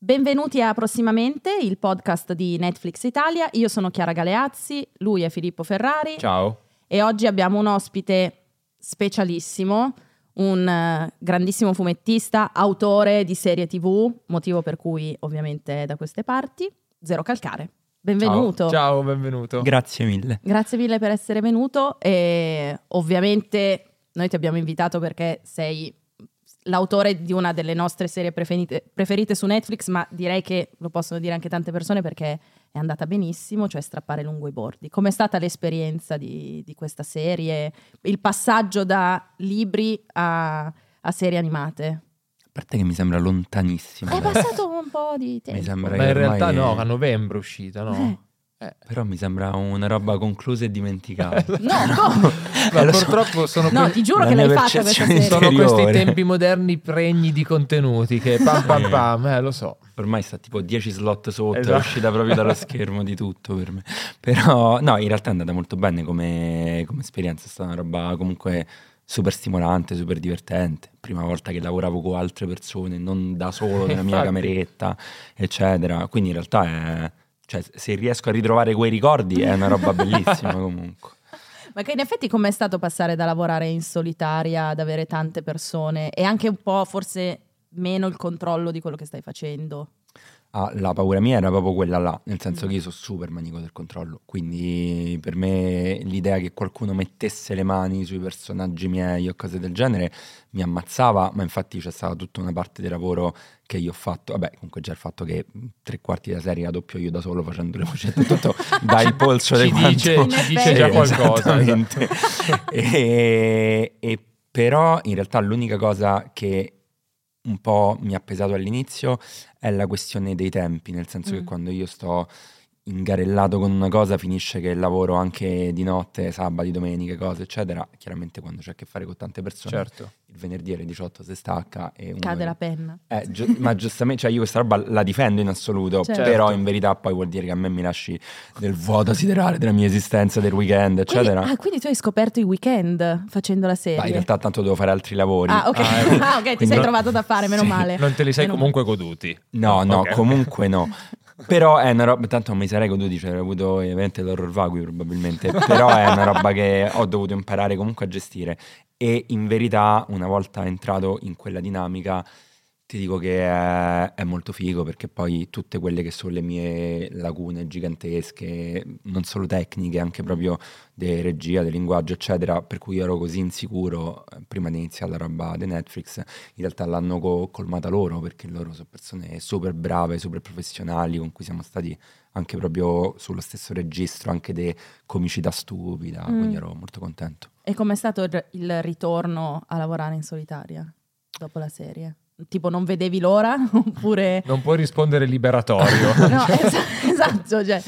Benvenuti a Prossimamente, il podcast di Netflix Italia. Io sono Chiara Galeazzi, lui è Filippo Ferrari. Ciao. E oggi abbiamo un ospite specialissimo, un uh, grandissimo fumettista, autore di serie TV, motivo per cui ovviamente è da queste parti, Zero Calcare. Benvenuto. Ciao, ciao, benvenuto. Grazie mille. Grazie mille per essere venuto e ovviamente noi ti abbiamo invitato perché sei l'autore di una delle nostre serie preferite, preferite, su Netflix, ma direi che lo possono dire anche tante persone perché è andata benissimo, cioè strappare lungo i bordi. Com'è stata l'esperienza di, di questa serie? Il passaggio da libri a, a, serie animate? A parte che mi sembra lontanissimo. È passato un po' di tempo. Mi sembra ma in realtà no, a novembre è uscita, no? Eh. Eh, però mi sembra una roba conclusa e dimenticata. no, come? Ma eh, purtroppo sono No, que- ti giuro che l'hai fatta questa serie. Sono questi tempi moderni pregni di contenuti che pam pam pam, eh, lo so. Ormai sta tipo 10 slot sotto, esatto. è uscita proprio dallo schermo di tutto per me. Però no, in realtà è andata molto bene come, come esperienza, è stata una roba comunque super stimolante, super divertente. Prima volta che lavoravo con altre persone, non da solo nella mia cameretta, eccetera. Quindi in realtà è cioè, se riesco a ritrovare quei ricordi è una roba bellissima comunque. Ma che in effetti com'è stato passare da lavorare in solitaria ad avere tante persone e anche un po' forse meno il controllo di quello che stai facendo? Ah, la paura mia era proprio quella là, nel senso mm. che io sono super manico del controllo, quindi per me l'idea che qualcuno mettesse le mani sui personaggi miei o cose del genere mi ammazzava, ma infatti c'è stata tutta una parte di lavoro che io ho fatto, vabbè comunque già il fatto che tre quarti della serie la doppio io da solo facendo le voci tutto dà il polso ci, dice, quanto... ci dice già qualcosa. e, e però in realtà l'unica cosa che un po' mi ha pesato all'inizio è la questione dei tempi, nel senso mm. che quando io sto ingarellato con una cosa finisce che lavoro anche di notte, sabati, domeniche, cose eccetera. Chiaramente quando c'è a che fare con tante persone, certo. il venerdì alle 18 si stacca e cade la penna. Eh, gi- ma giustamente, cioè io questa roba la difendo in assoluto, certo. però in verità poi vuol dire che a me mi lasci nel vuoto siderale della mia esistenza, del weekend, eccetera. Quindi, ah, quindi tu hai scoperto i weekend facendo la serie? Ma in realtà tanto devo fare altri lavori. Ah, ok, ah, ecco. ah, okay. ti sei non... trovato da fare, meno sì. male. Non te li sei meno comunque goduti. No, no, okay. comunque no. Però è una roba, tanto mi sarei goduto, cioè avrei avuto ovviamente l'horror vagui probabilmente, però è una roba che ho dovuto imparare comunque a gestire. E in verità una volta entrato in quella dinamica ti dico che è, è, molto figo perché poi tutte quelle che sono le mie lacune gigantesche, non solo tecniche, anche proprio di regia, di linguaggio, eccetera, per cui ero così insicuro eh, prima di iniziare la roba di Netflix, in realtà l'hanno co- colmata loro perché loro sono persone super brave, super professionali, con cui siamo stati anche proprio sullo stesso registro, anche di comicità stupida, mm. quindi ero molto contento. E com'è stato il ritorno a lavorare in solitaria dopo la serie? Tipo non vedevi l'ora oppure... Non puoi rispondere liberatorio. no, es- esatto, cioè...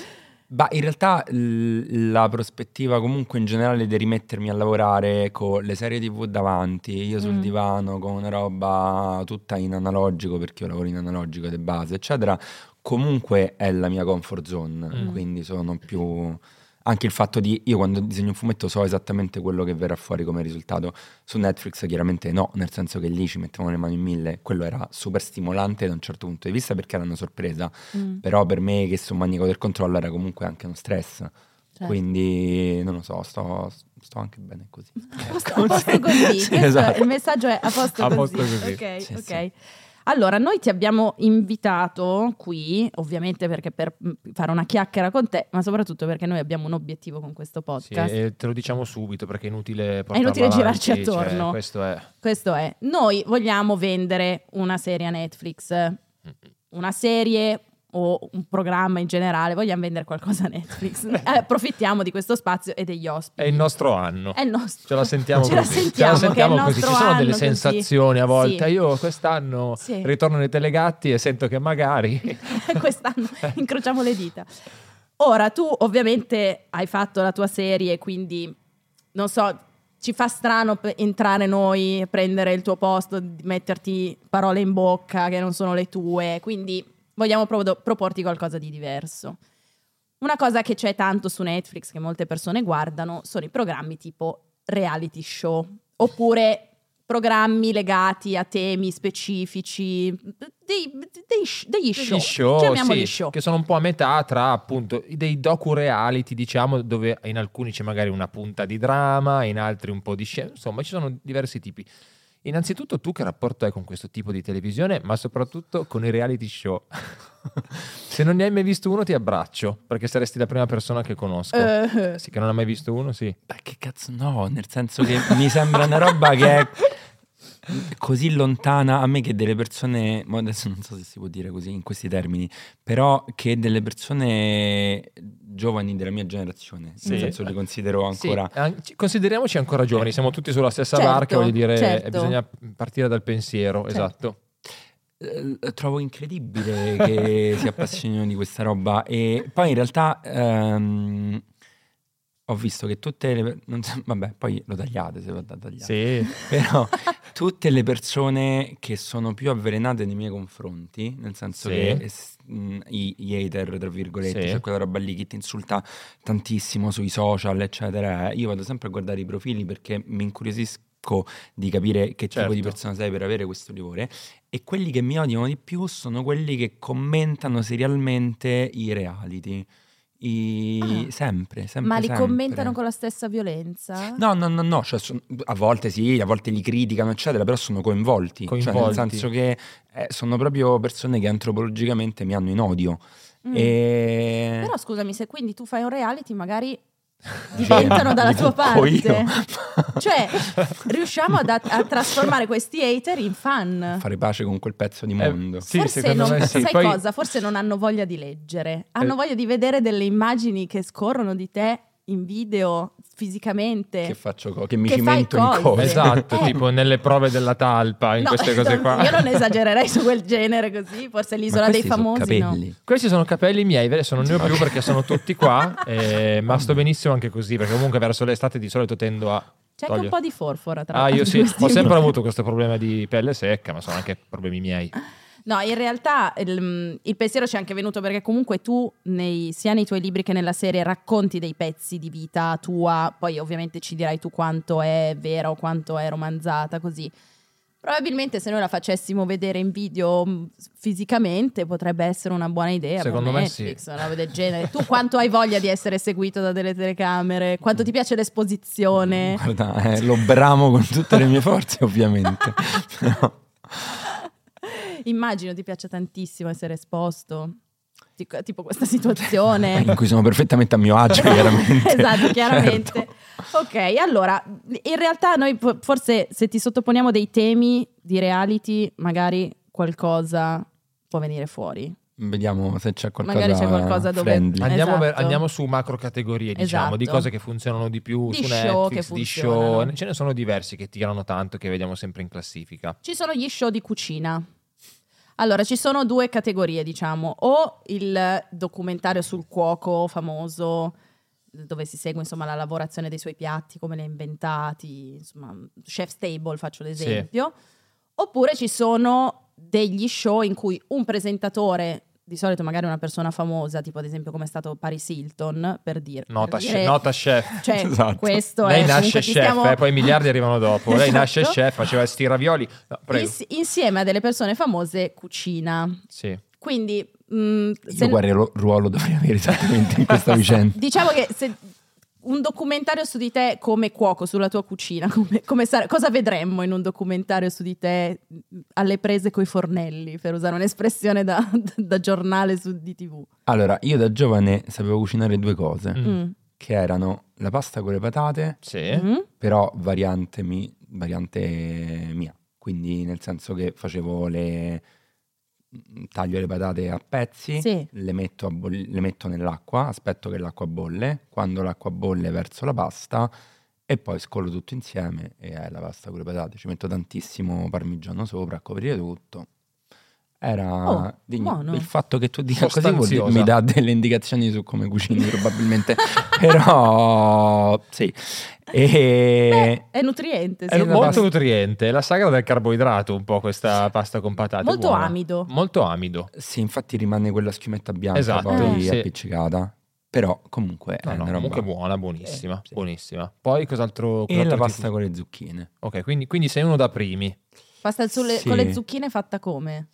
Bah, in realtà l- la prospettiva comunque in generale di rimettermi a lavorare con le serie tv davanti, io sul mm. divano con una roba tutta in analogico perché io lavoro in analogico di base, eccetera, comunque è la mia comfort zone, mm. quindi sono più anche il fatto di io quando disegno un fumetto so esattamente quello che verrà fuori come risultato su Netflix chiaramente no nel senso che lì ci mettevano le mani in mille quello era super stimolante da un certo punto di vista perché era una sorpresa mm. però per me che sono manico del controllo era comunque anche uno stress certo. quindi non lo so sto, sto anche bene così a posto, così sì, esatto. il messaggio è a posto a così, posto così. ok sì, ok sì. Allora, noi ti abbiamo invitato qui, ovviamente perché per mm, fare una chiacchiera con te, ma soprattutto perché noi abbiamo un obiettivo con questo podcast. Sì, e te lo diciamo subito perché è inutile È inutile avanti, girarci cioè, attorno. Cioè, questo è. Questo è. Noi vogliamo vendere una serie a Netflix. Una serie o un programma in generale, vogliamo vendere qualcosa a Netflix. Eh, approfittiamo di questo spazio e degli ospiti. È il nostro anno. È il nostro. Ce la sentiamo Ce così. La sentiamo, Ce la sentiamo così. Ci sono delle così. sensazioni a volte. Sì. Io quest'anno sì. ritorno nei telegatti e sento che magari quest'anno incrociamo le dita. Ora tu ovviamente hai fatto la tua serie, quindi non so, ci fa strano entrare noi, prendere il tuo posto, metterti parole in bocca che non sono le tue, quindi vogliamo pro- proporti qualcosa di diverso. Una cosa che c'è tanto su Netflix che molte persone guardano sono i programmi tipo reality show oppure programmi legati a temi specifici, dei- dei degli show, Degli show, sì, show. che sono un po' a metà tra appunto dei docu-reality, diciamo, dove in alcuni c'è magari una punta di drama, in altri un po' di scena, insomma ci sono diversi tipi. Innanzitutto tu che rapporto hai con questo tipo di televisione, ma soprattutto con i reality show? Se non ne hai mai visto uno ti abbraccio, perché saresti la prima persona che conosco. Eh, Sì, che non ha mai visto uno, sì. Beh, che cazzo no, nel senso che mi sembra una roba che è così lontana a me che delle persone, ma adesso non so se si può dire così in questi termini, però che delle persone giovani della mia generazione, Sì. nel senso li considero ancora... Sì, an- ci- consideriamoci ancora giovani, siamo tutti sulla stessa Certo, barca, voglio dire, certo. bisogna partire dal pensiero, Certo. esatto. Eh, trovo incredibile che si appassionino di questa roba e poi in realtà ehm, ho visto che tutte le non vabbè poi lo tagliate se va da tagliare Sì. però tutte le persone che sono più avvelenate nei miei confronti nel senso Sì. che es- mh, i, gli hater tra virgolette Sì. cioè quella roba lì che ti insulta tantissimo sui social eccetera io vado sempre a guardare i profili perché mi incuriosisco di capire che tipo di Certo. persona sei per avere questo livore e quelli che mi odiano di più sono quelli che commentano serialmente i reality. I- Ah. Sempre, sempre. Ma li sempre. commentano con la stessa violenza? No, no, no, no, cioè, son- a volte sì, a volte li criticano, eccetera, però sono coinvolti. Cioè, nel Coinvolti. senso che eh, sono proprio persone che antropologicamente mi hanno in odio. Mm. E... Però scusami, se quindi tu fai un reality, magari diventano dalla tua parte. Cioè, riusciamo ad- a, trasformare questi hater in fan. Fare pace con quel pezzo di Eh, mondo. sì, Forse non, me sì. sai Poi- cosa? Forse non hanno voglia di leggere, hanno Eh. voglia di vedere delle immagini che scorrono di te in video, fisicamente. Che faccio co- che mi Che fai cimento in cose. Esatto, Eh. tipo nelle prove della talpa, in No, queste cose qua. Io non esagererei su quel genere così, forse l'isola dei famosi no. Questi sono capelli miei, adesso non ne ho più perché sono tutti qua, eh, ma sto benissimo anche così, perché comunque verso l'estate di solito tendo a... C'è anche un po' di forfora tra Ah, io l'altro sì, ho sempre avuto questo problema di pelle secca, ma sono anche problemi miei. No, in realtà il, il pensiero ci è anche venuto perché comunque tu nei- sia nei tuoi libri che nella serie racconti dei pezzi di vita tua, poi ovviamente ci dirai tu quanto è vera o quanto è romanzata così. Probabilmente se noi la facessimo vedere in video mh, fisicamente potrebbe essere una buona idea Secondo me Netflix, sì. una roba del genere. Tu quanto hai voglia di essere seguito da delle telecamere? Quanto ti piace l'esposizione? Guarda, eh, lo bramo con tutte le mie forze, ovviamente. Però- Immagino ti piaccia tantissimo essere esposto. Tipo, tipo questa situazione. in cui sono perfettamente a mio agio, chiaramente. esatto, chiaramente. Certo. Ok, allora, in realtà noi forse se ti sottoponiamo dei temi di reality, magari qualcosa può venire fuori. Vediamo se c'è qualcosa, Magari c'è qualcosa dove- friendly. Andiamo, Esatto. andiamo su macro categorie, diciamo, di Esatto. cose che funzionano di più Di su show Netflix, che di funzionano. show. Ce ne sono diversi che tirano tanto che vediamo sempre in classifica. Ci sono gli show di cucina. Allora, ci sono due categorie, diciamo, o il documentario sul cuoco famoso, dove si segue insomma la lavorazione dei suoi piatti, come li ha inventati, insomma, Chef's Table faccio l'esempio, oppure ci sono degli show in cui un presentatore, di solito magari una persona famosa, tipo ad esempio come è stato Paris Hilton, per dire... Nota, per chef, dire- nota chef. Cioè, Esatto. questo Lei è... nasce chef, stiamo- eh, poi i miliardi arrivano dopo. Lei nasce Esatto. chef, faceva sti ravioli. No, prego. Ins- insieme a delle persone famose cucina. Sì. Quindi, mh, se- Io quale ruolo dovrei avere esattamente in questa vicenda? diciamo che se un documentario su di te come cuoco, sulla tua cucina, come, come sare- cosa vedremmo in un documentario su di te alle prese coi fornelli, per usare un'espressione da, da giornale su di tv? Allora, io da giovane sapevo cucinare due cose, Mm. Mm. che erano la pasta con le patate, Sì. Mhm. però variante, mi- variante mia. Quindi nel senso che facevo le... taglio le patate a pezzi, Sì. le, metto a boll- le metto nell'acqua, aspetto che l'acqua bolle, quando l'acqua bolle verso la pasta e poi scolo tutto insieme e è la pasta con le patate. Ci metto tantissimo parmigiano sopra a coprire tutto. Era Oh, buono. Il fatto che tu dica così vuol dire- mi dà delle indicazioni su come cucini probabilmente, però sì. E... È nutriente, È sì. una molto pasta- nutriente, è la sagra del carboidrato un po' questa pasta con patate. Molto buona. amido. Molto amido. Sì, infatti rimane quella schiumetta bianca Esatto, poi sì. appiccicata. Però comunque No, è no, una roba... comunque buona, buonissima, Eh, sì. buonissima. Poi cos'altro? E la pasta con le zucchine. Ok, quindi, quindi sei uno da primi. Pasta sulle- Sì. con le zucchine fatta come?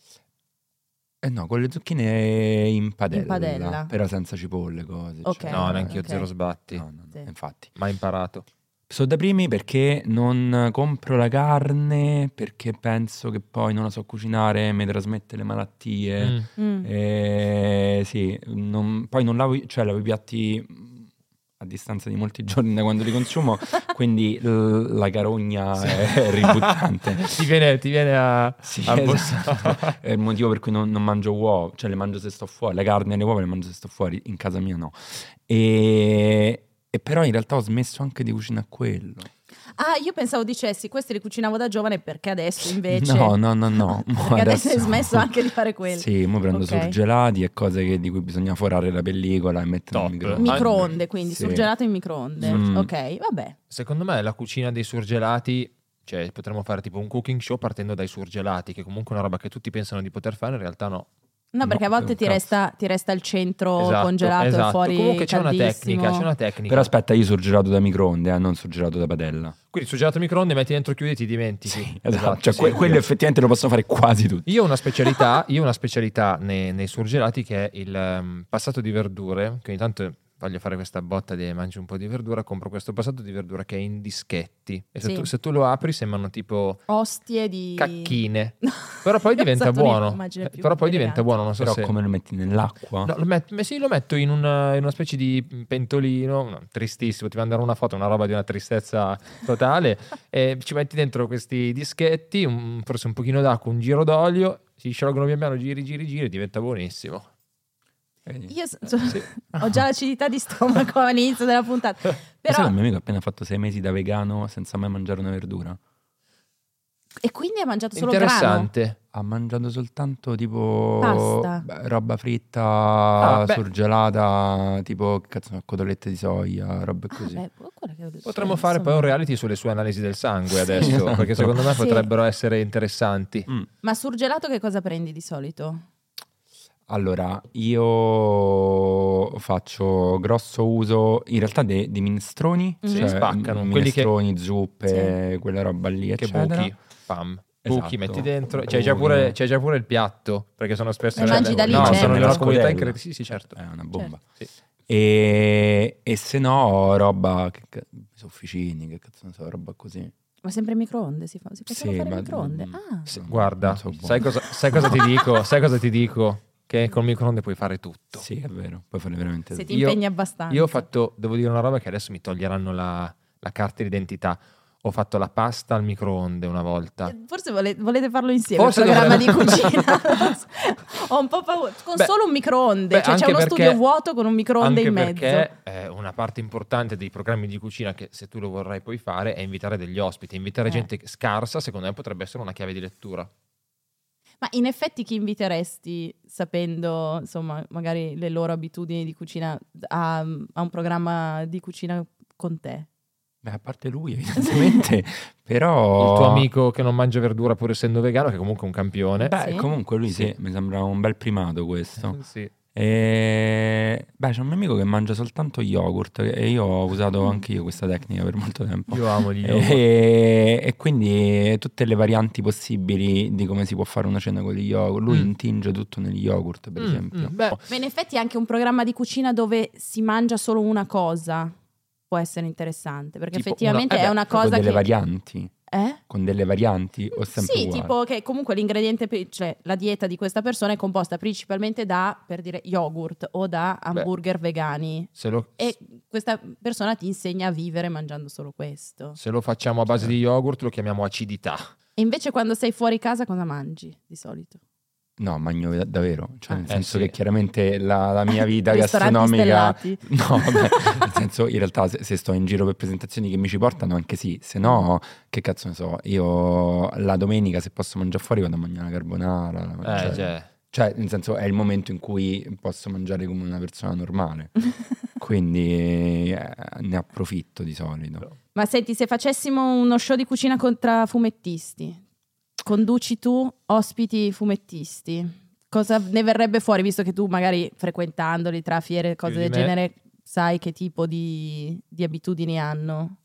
Eh no, con le zucchine in padella, In padella. però senza cipolle, cose. Ok. cioè- no, neanche io ok. zero sbatti. No, no, no, Sì. infatti. Ma imparato. Sono da primi perché non compro la carne, perché penso che poi non la so cucinare, mi trasmette le malattie. Mm. Mm. Eh, sì, non- poi non lavo, cioè lavo i piatti a distanza di molti giorni da quando li consumo, quindi l- la carogna Sì. è ributtante. ti, viene, ti viene a, Sì, a esatto. è il motivo per cui non, non mangio uova, cioè le mangio se sto fuori, la carne e le uova le mangio se sto fuori, in casa mia no. E, e però in realtà ho smesso anche di cucinare quello. Ah, io pensavo dicessi, questi li cucinavo da giovane perché adesso invece... No, no, no, no. Perché adesso hai smesso anche di fare quello. Sì, mo prendo Ok. surgelati e cose che- di cui bisogna forare la pellicola e mettere Top. nel microonde. Microonde, quindi Sì. surgelato in microonde. Mm. Ok, vabbè. Secondo me la cucina dei surgelati, cioè potremmo fare tipo un cooking show partendo dai surgelati, che comunque è una roba che tutti pensano di poter fare, in realtà no. No, perché a volte ti resta, ti resta il centro Esatto, congelato e esatto. fuori Comunque c'è una tecnica, c'è una tecnica. Però aspetta, io surgelato da microonde, eh, non surgelato da padella. Quindi surgelato microonde, metti dentro, chiudi e ti dimentichi. Esatto, cioè sì. que- quello effettivamente lo possono fare quasi tutti. Io ho una specialità, io ho una specialità nei, nei surgelati che è il ehm, passato di verdure, che ogni tanto voglio fare questa botta di mangi un po' di verdura, compro questo passato di verdura che è in dischetti. E se, Sì. tu, se tu lo apri sembrano tipo Ostie di... cacchine. Però poi diventa buono. Eh, Però poi diventa buono, non so Però se... come lo metti nell'acqua? No, lo met- sì, lo metto in una, in una specie di pentolino, no, tristissimo, ti mandare una foto, una roba di una tristezza totale, e ci metti dentro questi dischetti, un- forse un pochino d'acqua, un giro d'olio, si sciolgono pian piano, giri, giri, giri, diventa buonissimo. Io so- so- ho già l'acidità di stomaco all'inizio della puntata. Sai Però... che il mio amico ha appena fatto sei mesi da vegano senza mai mangiare una verdura? E quindi hai mangiato solo grano? Interessante. Ha mangiato soltanto tipo Pasta. beh, roba fritta, Ah, surgelata, tipo cazzo, cotolette di soia, robe Ah, così. beh, Potremmo sì, fare poi un reality sulle sue analisi del sangue adesso, esatto. perché secondo me Sì. potrebbero essere interessanti. Mm. Ma surgelato che cosa prendi di solito? Allora, io faccio grosso uso in realtà dei, dei minestroni, Mhm. cioè Spaccano, quelli che- minestroni, zuppe, quella roba lì, Che eccetera. buchi, pam. Buchi, Esatto. metti dentro. C'hai già, Buchi. pure, c'hai già pure il piatto, perché sono spesso... Mangi da lì, No, certo. sono di Nella comunità incredibile. Sì, sì, certo. È una bomba. Sì. E, e se no, roba, che, ca- sofficini, che cazzo ne so, roba così. Ma sempre in microonde si fa? Si possono Sì, fare ma- microonde? mm, Ah. Sì, No, guarda, so buono. sai cosa, sai cosa ti dico? Sai cosa ti dico? Che col microonde puoi fare tutto. Sì, è vero, puoi fare veramente Se tutto. ti Io- impegni abbastanza. Io ho fatto, devo dire una roba che adesso mi toglieranno la, la carta d'identità. Ho fatto la pasta al microonde una volta. Eh, Forse vole- volete farlo insieme, Forse il programma di dovremmo- cucina. Ho un po' paura. Con Beh, solo un microonde, beh, cioè c'è uno perché- studio vuoto con un microonde in mezzo. perché eh, una parte importante dei programmi di cucina che se tu lo vorrai poi fare è invitare degli ospiti. Invitare Eh. gente scarsa, secondo me, potrebbe essere una chiave di lettura. Ma in effetti chi inviteresti, sapendo insomma magari le loro abitudini di cucina, a, a un programma di cucina con te? Beh, a parte lui, evidentemente, però... Il tuo amico che non mangia verdura pur essendo vegano, che è comunque un campione. Beh, Sì? comunque lui sì. Sì. mi sembra un bel primato questo. Sì. E... Beh, c'è un mio amico che mangia soltanto yogurt e io ho usato Mm. anche io questa tecnica per molto tempo. Io amo gli yogurt. E, e quindi tutte le varianti possibili di come si può fare una cena con gli yogurt. Lui Mm. intinge tutto negli yogurt, per Mm, esempio. mm, beh, Ma in effetti anche un programma di cucina dove si mangia solo una cosa può essere interessante, perché Tipo effettivamente una- eh è beh, una con cosa delle che... varianti. Eh? Con delle varianti o sempre Sì, uguali? tipo che comunque l'ingrediente, cioè la dieta di questa persona è composta principalmente da, per dire, yogurt o da hamburger vegani. se lo, E questa persona ti insegna a vivere mangiando solo questo. se lo facciamo a base di yogurt lo chiamiamo acidità. E invece quando sei fuori casa cosa mangi di solito? No, magno da- davvero. Cioè, Ah. nel Eh, senso sì. che chiaramente la, la mia vita gastronomica... stellati. No, vabbè, nel senso, in realtà se, se sto in giro per presentazioni che mi ci portano, anche sì. Se no, che cazzo ne so, io la domenica se posso mangiare fuori vado a mangiare una carbonara. la- Eh, cioè, cioè, cioè, nel senso, è il momento in cui posso mangiare come una persona normale. Quindi eh, ne approfitto di solito. Ma senti, se facessimo uno show di cucina contra fumettisti, conduci tu ospiti fumettisti, cosa ne verrebbe fuori, visto che tu magari frequentandoli tra fiere e cose del me. genere sai che tipo di, di abitudini hanno?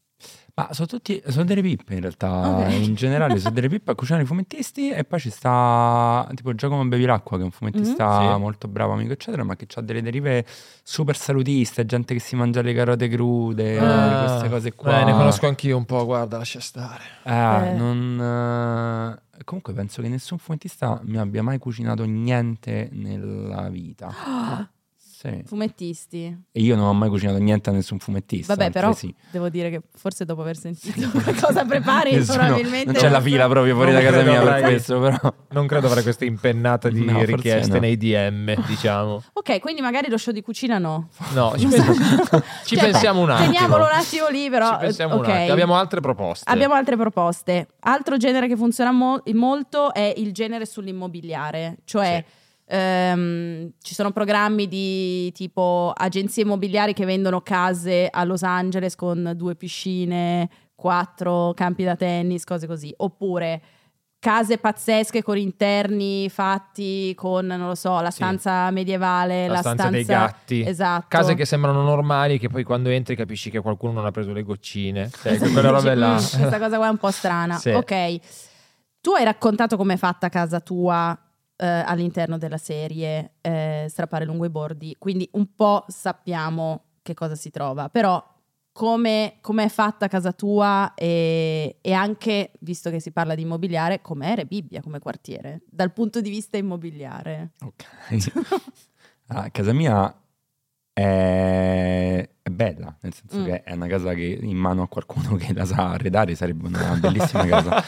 Ma sono tutti, sono delle pippe in realtà, Ok. in generale sono delle pippe a cucinare i fumettisti e poi ci sta tipo Giacomo Bevilacqua che è un fumettista Mhm. Sì. molto bravo, amico eccetera, ma che ha delle derive super salutiste, gente che si mangia le carote crude, Ah, queste cose qua. eh, ne conosco anch'io un po', guarda, lascia stare. Eh, Eh. non... eh, Comunque penso che nessun fumettista mi abbia mai cucinato niente nella vita. Sì. Fumettisti. E io non ho mai cucinato niente a nessun fumettista. Vabbè, però altresì. devo dire che forse dopo aver sentito cosa prepari, Nessuno- probabilmente... Non c'è la fila proprio fuori Non da casa mia per avrai- questo, però. Non credo avrai questa impennata di No, richieste no. nei DM, diciamo. Ok, quindi magari lo show di cucina no. No, ci, pens- ci Cioè, pensiamo un attimo. Teniamolo un attimo lì, però. Ci pensiamo ok. un attimo. Abbiamo altre proposte. Abbiamo altre proposte. Altro genere che funziona mo- molto è il genere sull'immobiliare, cioè ehm, ci sono programmi di tipo agenzie immobiliari che vendono case a Los Angeles con due piscine, quattro campi da tennis, cose così, oppure case pazzesche con interni fatti con, non lo so, la Sì. stanza medievale, la, la, stanza, dei gatti. Esatto. Case che sembrano normali, che poi quando entri capisci che qualcuno non ha preso le goccine. Cioè, quelle robe là. Questa cosa qua è un po' strana. Sì. Ok, tu hai raccontato com'è fatta casa tua eh, all'interno della serie eh, Strappare lungo i bordi, quindi un po' sappiamo che cosa si trova, però come è fatta casa tua e, e anche, visto che si parla di immobiliare, com'è Rebibbia come quartiere, dal punto di vista immobiliare? Ok. Ah, casa mia è bella, nel senso Mm. che è una casa che in mano a qualcuno che la sa arredare sarebbe una bellissima casa.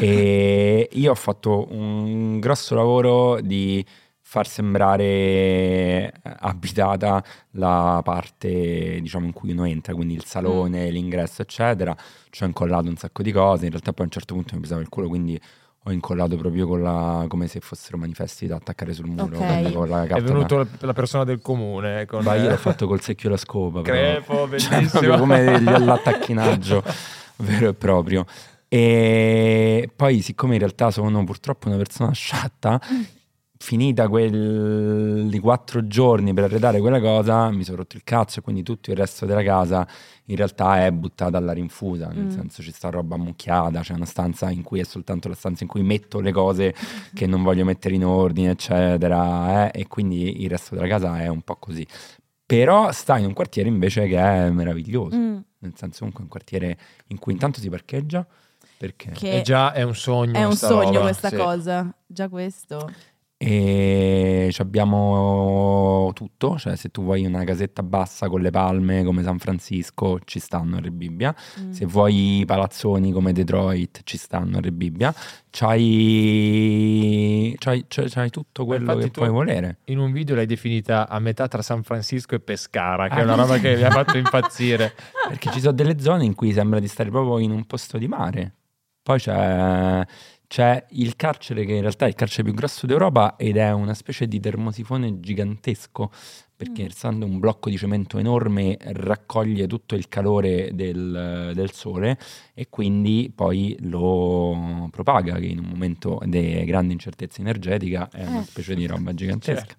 E io ho fatto un grosso lavoro di far sembrare abitata la parte diciamo in cui uno entra, quindi il salone, l'ingresso eccetera. Ci ho incollato un sacco di cose, in realtà poi a un certo punto mi pesava il culo, quindi ho incollato proprio con la, come se fossero manifesti da attaccare sul muro, Ok. quindi con la È venuto la, la persona del comune. Con Ma io l'ho fatto col secchio e la scopa. Crepo, Cioè, bellissimo. proprio come l'attacchinaggio vero e proprio. E poi, siccome in realtà sono purtroppo una persona sciatta, finita quelli quattro giorni per arredare quella cosa, mi sono rotto il cazzo e quindi tutto il resto della casa in realtà è buttata alla rinfusa, nel Mm. senso ci sta roba ammucchiata, c'è una stanza in cui è soltanto la stanza in cui metto le cose che non voglio mettere in ordine, eccetera, eh, e quindi il resto della casa è un po' così. Però sta in un quartiere invece che è meraviglioso, Mm, nel senso comunque è un quartiere in cui intanto si parcheggia, perché... che È già è un sogno. è un sogno roba, questa sì. cosa, già questo. E ci abbiamo tutto, cioè se tu vuoi una casetta bassa con le palme come San Francisco ci stanno a Re Bibbia, Mm. se vuoi palazzoni come Detroit ci stanno a Re Bibbia, c'hai, c'hai, c'hai- c'hai tutto quello Infatti che puoi volere. In un video l'hai definita a metà tra San Francisco e Pescara, che Ah. è una roba che mi ha fatto impazzire. Perché ci sono delle zone in cui sembra di stare proprio in un posto di mare. Poi c'è, c'è il carcere che in realtà è il carcere più grosso d'Europa ed è una specie di termosifone gigantesco perché Mm. essendo un blocco di cemento enorme raccoglie tutto il calore del, del sole e quindi poi lo propaga che in un momento di grande incertezza energetica è una Eh. specie di roba gigantesca.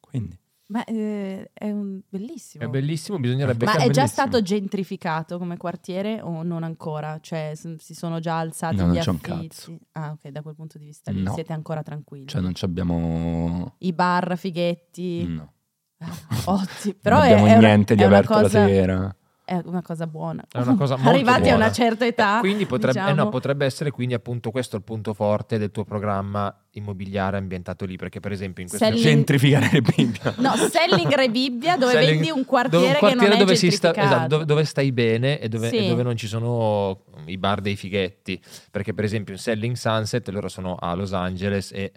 Quindi Ma eh, è un bellissimo. È bellissimo, bisognerebbe Ma è già bellissimo. stato gentrificato come quartiere o non ancora? Cioè s- si sono già alzati No, gli non c'è un affitti? cazzo. Ah, ok, da quel punto di vista lì No. siete ancora tranquilli. cioè non ci abbiamo... I bar, fighetti. No. Ottimo. Però non è, abbiamo è una- niente di è una aperto cosa, la sera. È una cosa buona. È una cosa molto Arrivati a buona. una certa età. Eh, quindi potrebbe, eh diciamo. no, potrebbe essere quindi appunto questo il punto forte del tuo programma immobiliare ambientato lì, perché per esempio in questo Selling- Gentrificare le Bibbia. No, Selling Rebibbia dove Selling- vendi un quartiere, dove, un quartiere che non è dove, sta, esatto, dove, dove stai bene e dove, Sì. e dove non ci sono i bar dei fighetti. Perché, per esempio, in Selling Sunset loro sono a Los Angeles e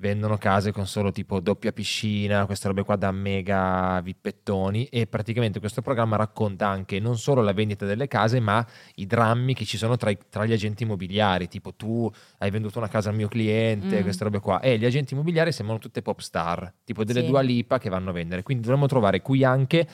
vendono case con solo tipo doppia piscina, queste robe qua da mega vippettoni. E praticamente questo programma racconta anche non solo la vendita delle case, ma i drammi che ci sono tra, i- tra gli agenti immobiliari. Tipo, tu hai venduto una casa al mio cliente, Mm. queste robe qua. E gli agenti immobiliari sembrano tutte pop star, tipo delle Sì. Dua Lipa che vanno a vendere. Quindi dovremmo trovare qui anche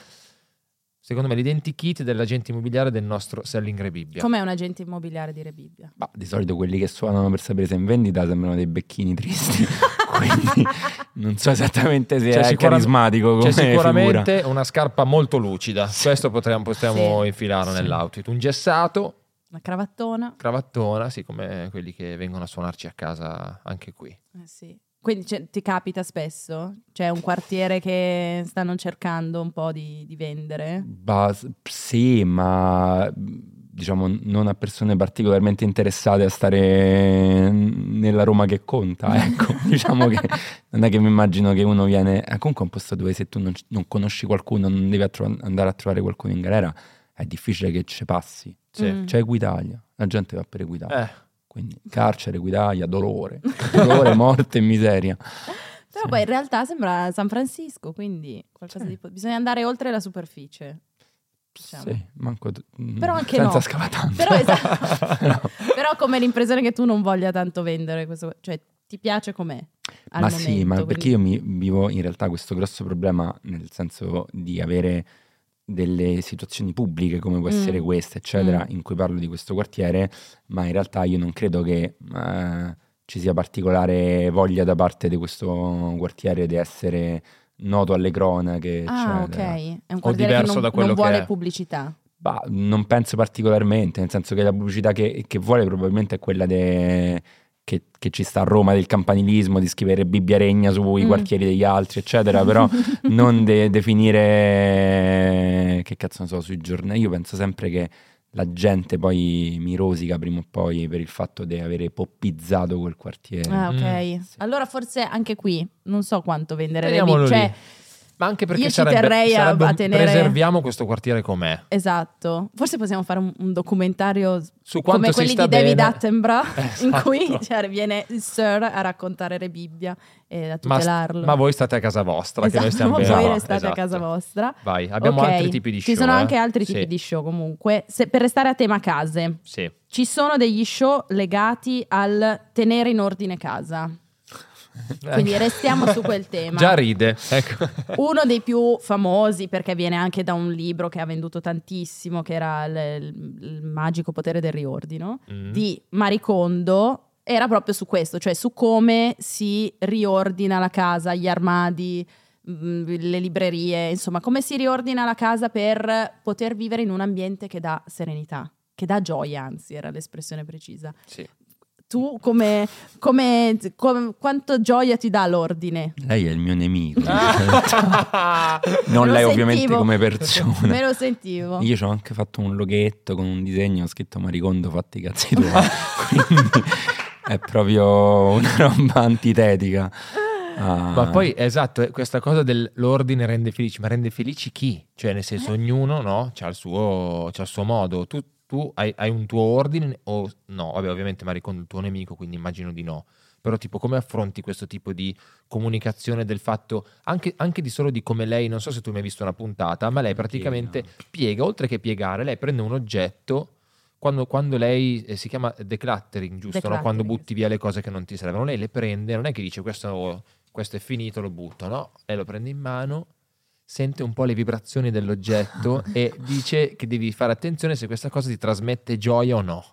Secondo me l'identikit dell'agente immobiliare del nostro Selling Rebibbia. Com'è un agente immobiliare di Rebibbia? Ma di solito quelli che suonano per sapere se è in vendita sembrano dei becchini tristi. Quindi non so esattamente se C'è è sicura- carismatico come C'è sicuramente figura. una scarpa molto lucida. Questo potremmo, possiamo Sì. infilarlo Sì. nell'outfit. Un gessato, Una cravattona? cravattona, sì, come quelli che vengono a suonarci a casa anche qui. Eh sì. Quindi c'è- ti capita spesso? C'è un quartiere che stanno cercando un po' di, di vendere? Bas- sì, ma diciamo non a persone particolarmente interessate a stare nella Roma che conta, ecco. diciamo che non è che mi immagino che uno viene... eh, comunque è un posto dove se tu non, non conosci qualcuno, non devi attro- andare a trovare qualcuno in galera, è difficile che ci passi. Sì. Mm. C'è Equitalia, la gente va per Equitalia. Eh, Quindi carcere, Equitalia, dolore, dolore, morte e miseria. Però Sì. poi in realtà sembra San Francisco, quindi qualcosa Sì. di po- bisogna andare oltre la superficie. diciamo. Sì, manco t- mm, Però anche senza no. scavare tanto. Però, esatto. Però- come l'impressione che tu non voglia tanto vendere questo, cioè ti piace com'è ma momento? sì, ma quindi- perché io mi vivo in realtà questo grosso problema nel senso di avere delle situazioni pubbliche come può Mm. essere questa, eccetera, Mm. in cui parlo di questo quartiere, ma in realtà io non credo che eh, ci sia particolare voglia da parte di questo quartiere di essere noto alle cronache, Ah, ok. È un quartiere che diverso non, da quello non che vuole è. pubblicità. Bah, non penso particolarmente, nel senso che la pubblicità che, che vuole probabilmente è quella de- che, che ci sta a Roma del campanilismo, di scrivere Bibbia regna sui Mm. quartieri degli altri, eccetera, però non de- definire, che cazzo ne so, sui giornali. Io penso sempre che la gente poi mi rosica prima o poi per il fatto di avere poppizzato quel quartiere. Ah, ok. Mm. Allora forse anche qui non so quanto vendere le Teniamolo big- lì. Cioè, Ma anche perché Io ci sarebbe, terrei a- sarebbe a tenere- preserviamo questo quartiere com'è. esatto. Forse possiamo fare un, un documentario Su come quelli di David bene. Attenborough, in Esatto. cui cioè, viene il Sir a raccontare Re Bibbia e a Ma, tutelarlo. ma voi state a casa vostra, che noi Esatto, stiamo ma bene. voi restate a Esatto. casa vostra. Vai, abbiamo Ok, altri tipi di show. Ci sono eh? anche altri Sì, tipi di show comunque. Se- per restare a tema case, Sì. ci sono degli show legati al tenere in ordine casa. Quindi restiamo su quel tema. Già ride. Ecco. Uno dei più famosi, perché viene anche da un libro che ha venduto tantissimo, che era il, il- magico potere del riordino, Mm. di Maricondo, era proprio su questo, cioè su come si riordina la casa, gli armadi, mm, le librerie, insomma, come si riordina la casa per poter vivere in un ambiente che dà serenità, che dà gioia, anzi, era l'espressione precisa. Sì. Tu come, come, come- quanto gioia ti dà l'ordine? Lei è il mio nemico. Ah. non lei ovviamente sentivo. come persona. Me lo sentivo. Io ci ho anche fatto un loghetto con un disegno, ho scritto Maricondo fatti i cazzi tuoi. Quindi è proprio una roba antitetica. Ah, Ma poi, esatto, eh, questa cosa dell'ordine rende felici, ma rende felici chi? Cioè, nel senso, ognuno, no? C'ha il suo, c'ha il suo modo. Tu, tu hai, hai un tuo ordine o no? Vabbè, ovviamente Maricondo è il tuo nemico, quindi immagino di no. Però, tipo, come affronti questo tipo di comunicazione del fatto, anche, anche di solo di come lei, non so se tu hai mai visto una puntata, ma lei praticamente piega, oltre che piegare, lei prende un oggetto. Quando, quando lei eh, si chiama decluttering, giusto? no? Quando Decluttering, butti via le cose che non ti servono, lei le prende, non è che dice questo, questo è finito, lo butto, no? Lei lo prende in mano, sente un po' le vibrazioni dell'oggetto e dice che devi fare attenzione se questa cosa ti trasmette gioia o no.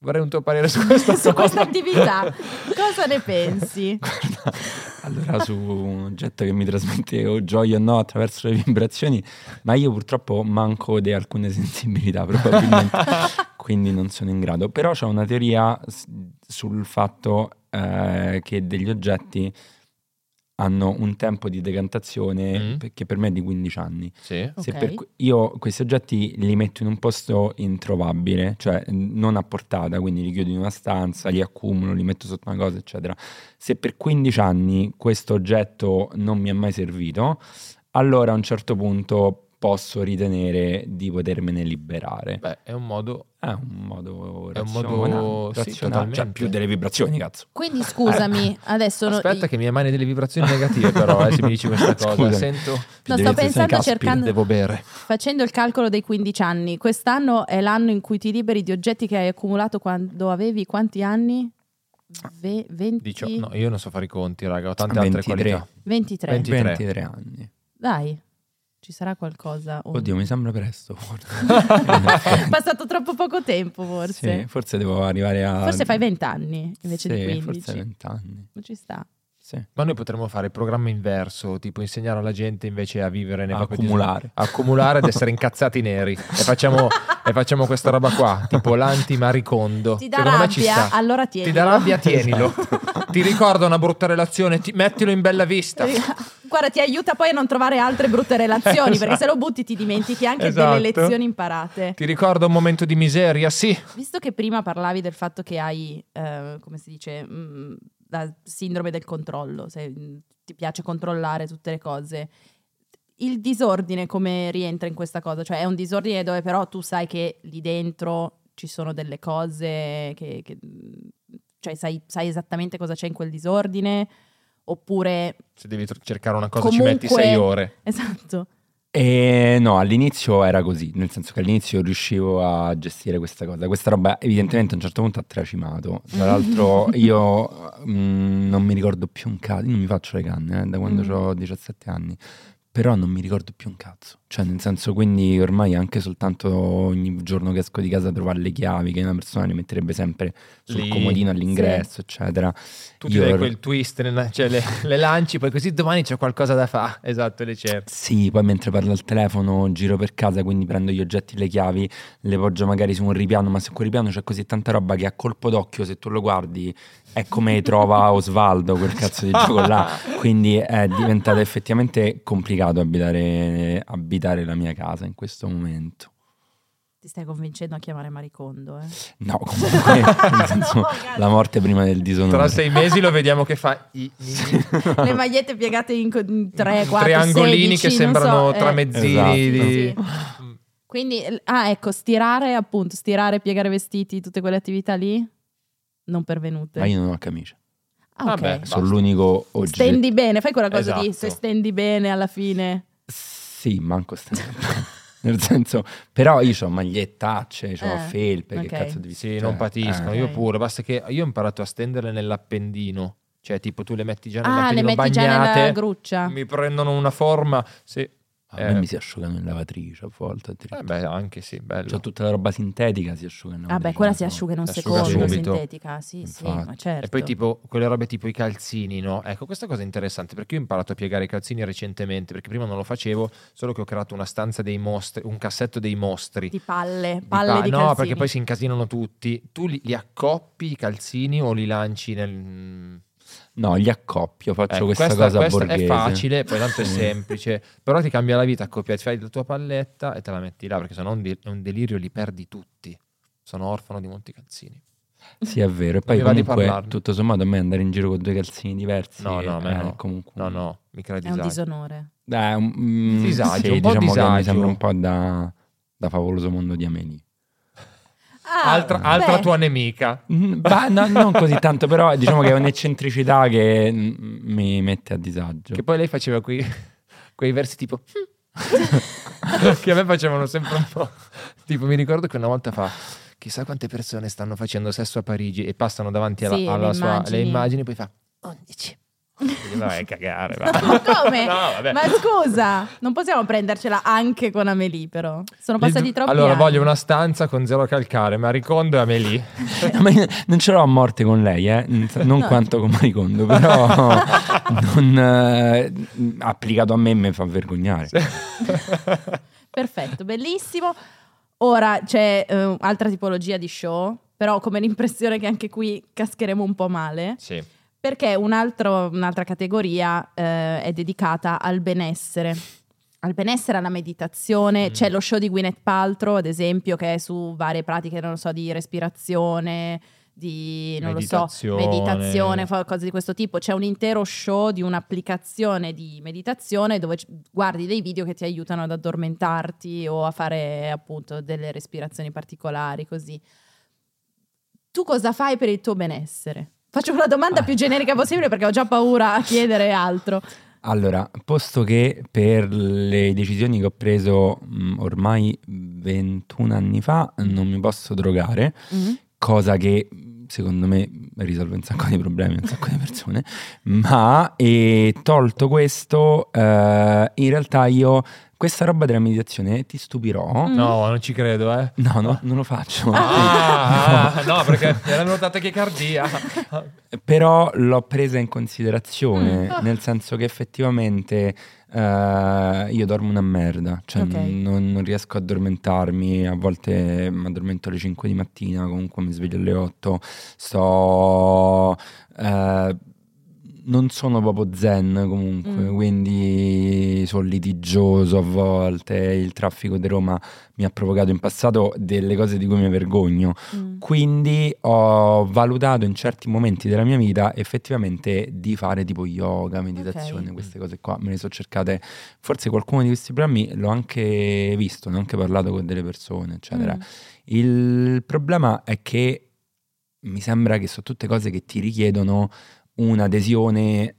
Vorrei un tuo parere su questa su questa attività. Cosa ne pensi? Guarda, allora su un oggetto che mi trasmette o gioia o no attraverso le vibrazioni, ma io purtroppo manco di alcune sensibilità probabilmente, quindi non sono in grado. Però c'è una teoria sul fatto eh, che degli oggetti hanno un tempo di decantazione Mm. che per me è di 15 anni. Sì. Se Ok. per io questi oggetti li metto in un posto introvabile, cioè non a portata, quindi li chiudo in una stanza, li accumulo, li metto sotto una cosa, eccetera. Se per 15 anni questo oggetto non mi è mai servito, allora a un certo punto posso ritenere di potermene liberare. Beh, è un modo... È un modo È un razionale, modo- sì, razionale, cioè totalmente. più delle vibrazioni, cazzo. Quindi scusami, adesso no- Aspetta che mi emani delle vibrazioni negative però, eh, se mi dici questa cosa. Scusami. Sento... No, sto pensando, caspita. cercando, Devo bere. facendo il calcolo dei 15 anni. Quest'anno è l'anno in cui ti liberi di oggetti che hai accumulato quando avevi quanti anni? Ve- 20? Dicio- no, io non so fare i conti, raga, ho tante 23. altre qualità. 23. 23. 23 anni. Dai. Ci sarà qualcosa? o- Oddio, mi sembra presto. È passato troppo poco tempo, forse. Sì, forse devo arrivare a... Forse fai 20 anni invece Sì, di 15. forse 20 anni. Non ci sta. Sì. Ma noi potremmo fare il programma inverso, tipo insegnare alla gente invece a vivere nei A accumulare. a accumulare ed essere incazzati neri. E facciamo, e facciamo questa roba qua, tipo l'anti-maricondo. Ti dà Secondo rabbia, sta. allora Ti tienilo. dà rabbia, tienilo. ti ricorda una brutta relazione, ti- mettilo in bella vista. Guarda, ti aiuta poi a non trovare altre brutte relazioni, Esatto. perché se lo butti ti dimentichi anche Esatto. delle lezioni imparate. Ti ricorda un momento di miseria? Sì. Visto che prima parlavi del fatto che hai, eh, come si dice, mm, la sindrome del controllo, se mm, ti piace controllare tutte le cose, il disordine come rientra in questa cosa? Cioè è un disordine dove però tu sai che lì dentro ci sono delle cose che... che- cioè sai, sai esattamente cosa c'è in quel disordine? Oppure... Se devi cercare una cosa Comunque- ci metti sei ore. Esatto. E no, all'inizio era così, nel senso che all'inizio riuscivo a gestire questa cosa. Questa roba evidentemente a un certo punto ha tracimato. Tra l'altro io mm, non mi ricordo più un cazzo, non mi faccio le canne eh, da quando Mm. ho 17 anni, però non mi ricordo più un cazzo. Cioè nel senso quindi ormai anche soltanto ogni giorno che esco di casa a trovare le chiavi che una persona le metterebbe sempre sul Lì. comodino all'ingresso, eccetera. Tu ti Io- dai quel twist, cioè le, le lanci, poi così domani c'è qualcosa da fare. Esatto, le cerchi. Sì, poi mentre parlo al telefono giro per casa, quindi prendo gli oggetti, le chiavi, le poggio magari su un ripiano, ma su quel ripiano c'è così tanta roba che a colpo d'occhio, se tu lo guardi, è come trova Osvaldo, quel cazzo di gioco là. Quindi è diventato effettivamente complicato abitare, abitare la mia casa in questo momento. Ti stai convincendo a chiamare Maricondo, eh? No, comunque, senso, la morte prima del disonore. Tra sei mesi lo vediamo che fa i, Le magliette piegate in, co- in 3, 4, triangolini 16, che sembrano so, eh. tramezzini Esatto. di... Sì. Quindi, ah, ecco, stirare appunto, stirare, piegare vestiti, tutte quelle attività lì, non pervenute. Ma io non ho camicia, Ah, ok. Vabbè. sono Basta. l'unico oggetto. Stendi bene, fai quella cosa di Esatto. se stendi bene alla fine. Sì, manco bene. Nel senso, però io ho magliettacce, ho Eh, felpe, ok. che cazzo di Sì, cioè, non patiscono, eh. io pure, basta che io ho imparato a stenderle nell'appendino, cioè tipo tu le metti già Ah, le nell'appendino metti già nella bagnate, gruccia. mi prendono una forma, sì. A me Eh. mi si asciugano in lavatrice a volte. Eh beh, anche sì, bello. C'ho tutta la roba sintetica, si asciuga in lavatrice. Vabbè, quella si asciuga in un Si asciuga secondo, subito. sintetica, sì, sì, Infatti. ma certo. E poi tipo quelle robe tipo i calzini, no? Ecco, questa cosa è interessante perché io ho imparato a piegare i calzini recentemente, perché prima non lo facevo, solo che ho creato una stanza dei mostri, un cassetto dei mostri. Di palle, Di palle pa- di no, calzini. perché poi si incasinano tutti. Tu li, li accoppi i calzini o li lanci nel... No, li accoppio, faccio Eh, questa, questa, cosa questa borghese. è facile, poi tanto è semplice, però ti cambia la vita accoppiati, fai la tua palletta e te la metti là, perché sennò è un, de- è un delirio, li perdi tutti. Sono orfano di molti calzini. Sì, è vero. E poi comunque, tutto sommato, a me andare in giro con due calzini diversi... No, no, a me eh, no. Comunque, No, no, mi crea È un disagio. disonore. Dai, un, mm, Disagio, sì, un po' diciamo che mi disagio. sembra un po' da, da favoloso mondo di Amelie. Ah, Altra, altra tua nemica. Mm, bah, no, non così tanto, però diciamo che è un'eccentricità che mm, mi mette a disagio. Che poi lei faceva quei, quei versi tipo... che a me facevano sempre un po'... Tipo, mi ricordo che una volta fa... Chissà quante persone stanno facendo sesso a Parigi e passano davanti alla, Sì, alla le sua... immagini. Le immagini, poi fa... 11. Quindi, Vai a cagare, va. Ma come? No, vabbè. Ma scusa, non possiamo prendercela anche con Amelie, però. Sono passati Le- troppi Allora, anni. voglio una stanza con zero calcare, Maricondo e Amelie. Ma non ce l'ho a morte con lei, eh? non No. quanto con Maricondo, però non, eh, applicato a me mi fa vergognare. Perfetto, bellissimo. Ora c'è eh, altra tipologia di show, però ho come l'impressione che anche qui cascheremo un po' male, Sì. Perché un altro- un'altra categoria eh, è dedicata al benessere. Al benessere, alla meditazione, Mm. c'è lo show di Gwyneth Paltrow, ad esempio, che è su varie pratiche, non lo so, di respirazione, di, non lo so, Meditazione. meditazione, cose di questo tipo. C'è un intero show di un'applicazione di meditazione dove guardi dei video che ti aiutano ad addormentarti o a fare appunto delle respirazioni particolari, così. Tu cosa fai per il tuo benessere? Faccio una domanda più generica possibile perché ho già paura a chiedere altro. Allora, posto che per le decisioni che ho preso mh, ormai 21 anni fa non mi posso drogare, cosa che secondo me risolve un sacco di problemi a un sacco di persone, ma eh, tolto questo, eh, in realtà io questa roba della meditazione ti stupirò. Mm. No, non ci credo, eh. No, no, non lo faccio. Ah, ah, no, perché mi era venuta tachicardia. Però l'ho presa in considerazione, Mm. Nel senso che effettivamente eh, io dormo una merda, cioè Ok. non, non riesco a addormentarmi, a volte mi addormento alle 5 di mattina, comunque mi sveglio alle 8, sto... eh, non sono proprio zen comunque, Mm. quindi sono litigioso a volte, il traffico di Roma mi ha provocato in passato delle cose di cui mi vergogno. Mm. Quindi ho valutato in certi momenti della mia vita effettivamente di fare tipo yoga, meditazione, Ok. queste cose qua. Me ne sono cercate, forse qualcuno di questi programmi l'ho anche visto, ne ho anche parlato con delle persone, eccetera. Mm. Il problema è che mi sembra che sono tutte cose che ti richiedono un'adesione,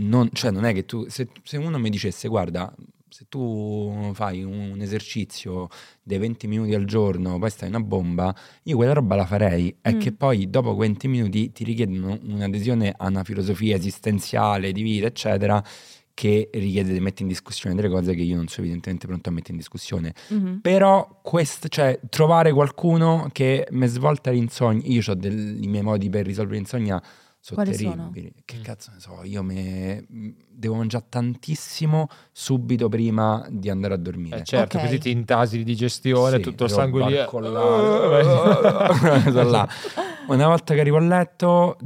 non, cioè non è che tu, se, se uno mi dicesse guarda, se tu fai un esercizio dei 20 minuti al giorno, poi stai una bomba, io quella roba la farei. È Mm. che poi dopo 20 minuti ti richiedono un'adesione a una filosofia esistenziale, di vita, eccetera, che richiede di mettere in discussione delle cose che io non sono evidentemente pronto a mettere in discussione. Mhm. Però quest- cioè, trovare qualcuno che mi svolta l'insonnia, io ho i miei modi per risolvere l'insonnia, sono Quali sono? terribili. Che Mm. cazzo ne so, io me- devo mangiare tantissimo subito prima di andare a dormire. Eh, certo, Ok. così ti intasi di digestione, Sì, tutto il sangue lì. Sono là. Una volta che arrivo a letto